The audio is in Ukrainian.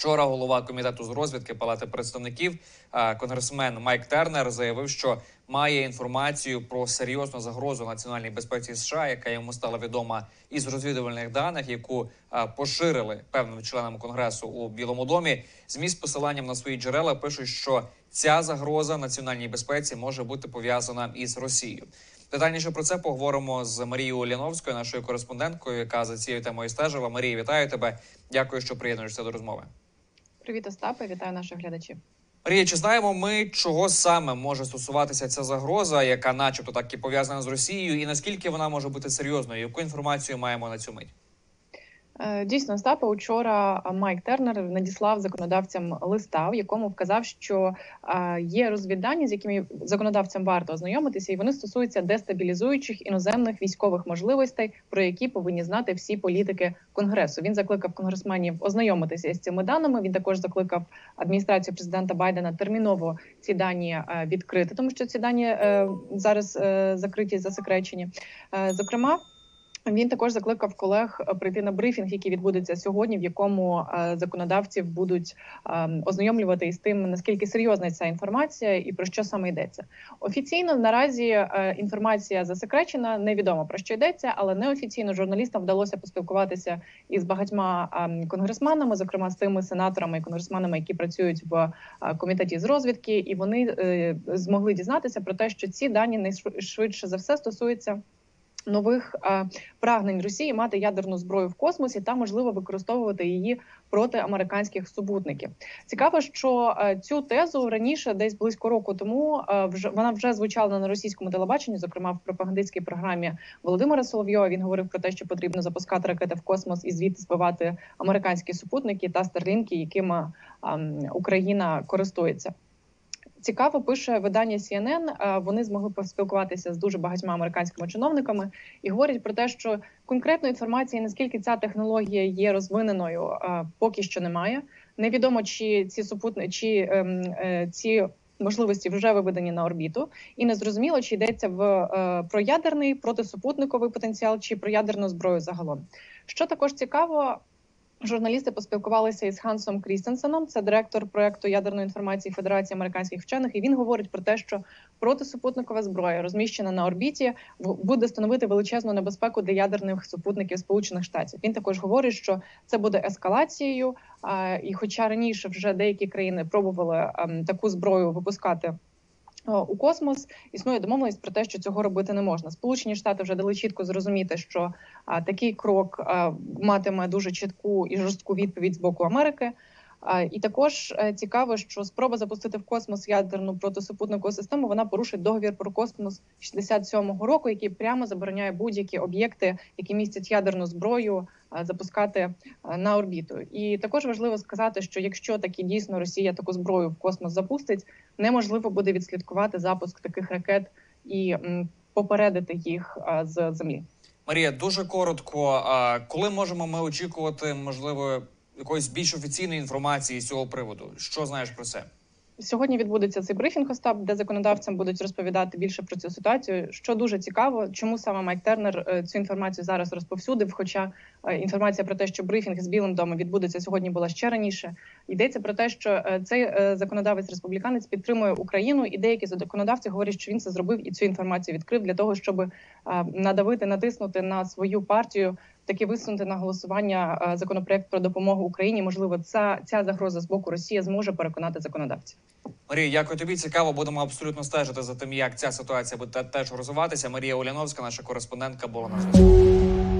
Вчора голова комітету з розвідки Палати представників е, конгресмен Майк Тернер заявив, що має інформацію про серйозну загрозу національній безпеці США, яка йому стала відома із розвідувальних даних, яку е, поширили певним членам конгресу у Білому домі. ЗМІ з посиланням на свої джерела пишуть, що ця загроза національній безпеці може бути пов'язана із Росією. Детальніше про це поговоримо з Марією Оляновською, нашою кореспонденткою, яка за цією темою стежила. Марія, вітаю тебе. Дякую, що приєднуєшся до розмови. Привіт, Остапе, вітаю наших глядачів. Марія, чи знаємо ми, чого саме може стосуватися ця загроза, яка, начебто, так і пов'язана з Росією, і наскільки вона може бути серйозною? Яку інформацію маємо на цю мить? Е, Дійсно, Остапе, учора Майк Тернер надіслав законодавцям листа, в якому вказав, що е, є розвіддані, з якими законодавцям варто ознайомитися, і вони стосуються дестабілізуючих іноземних військових можливостей, про які повинні знати всі політики конгресу. Він закликав конгресменів ознайомитися з цими даними. Він також закликав адміністрацію президента Байдена терміново ці дані е, відкрити, тому що ці дані е, зараз е, закриті засекречені. Е, Зокрема. Він також закликав колег е, прийти на брифінг, який відбудеться сьогодні, в якому е, законодавців будуть е, ознайомлювати із тим, наскільки серйозна ця інформація і про що саме йдеться. Офіційно наразі інформація засекречена, невідомо про що йдеться, але неофіційно журналістам вдалося поспілкуватися із багатьма конгресменами, зокрема з тими сенаторами і конгресменами, які працюють в комітеті з розвідки, і вони змогли дізнатися про те, що ці дані найшвидше за все стосуються нових е, прагнень Росії мати ядерну зброю в космосі та можливо використовувати її проти американських супутників. Цікаво, що е, цю тезу раніше, десь близько року тому, е, вже вона вже звучала на російському телебаченні, зокрема в пропагандистській програмі Володимира Соловйова. Він говорив про те, що потрібно запускати ракети в космос і звідти збивати американські супутники та старлінки, якими е, Україна користується. Цікаво пише видання CNN, е, Вони змогли поспілкуватися з дуже багатьма американськими чиновниками і говорять про те, що конкретної інформації, наскільки ця технологія є розвиненою, е, поки що немає. Невідомо чи ці супутни чи ем, е, ці можливості вже виведені на орбіту, і не зрозуміло, чи йдеться в про ядерний протисупутниковий потенціал, чи про ядерну зброю загалом. Що також цікаво. Журналісти поспілкувалися із Хансом Крістенсеном, це директор проекту ядерної інформації Федерації американських вчених. І він говорить про те, що протисупутникова зброя, розміщена на орбіті, буде становити величезну небезпеку для ядерних супутників Сполучених Штатів. Він також говорить, що це буде ескалацією. І, хоча раніше вже деякі країни пробували ем, таку зброю випускати. У космос існує домовленість про те, що цього робити не можна. Сполучені Штати вже дали чітко зрозуміти, що а, такий крок а, матиме дуже чітку і жорстку відповідь з боку Америки. І також цікаво, що спроба запустити в космос ядерну протисупутникову систему вона порушить договір про космос 67-го року, який прямо забороняє будь-які об'єкти, які містять ядерну зброю, запускати на орбіту. І також важливо сказати, що якщо таки дійсно Росія таку зброю в космос запустить, неможливо буде відслідкувати запуск таких ракет і попередити їх з землі. Марія, дуже коротко. Коли можемо ми очікувати, можливо, якоїсь більш офіційної інформації з цього приводу? Що знаєш про це? Сьогодні відбудеться цей брифінг Остап, де законодавцям будуть розповідати більше про цю ситуацію. Що дуже цікаво, чому саме Майк Тернер е, цю інформацію зараз розповсюдив. Хоча інформація про те, що брифінг з Білим домом відбудеться сьогодні, була ще раніше. Йдеться про те, що е, цей законодавець республіканець підтримує Україну, і деякі законодавці говорять, що він це зробив і цю інформацію відкрив для того, щоб надавити, натиснути на свою партію. Таки висунути на голосування законопроект про допомогу Україні. Можливо, ця ця загроза з боку Росії зможе переконати законодавців. Марія, дякую тобі. Цікаво, будемо абсолютно стежити за тим, як ця ситуація буде теж розвиватися. Марія Уляновська, наша кореспондентка, була на зв'язку.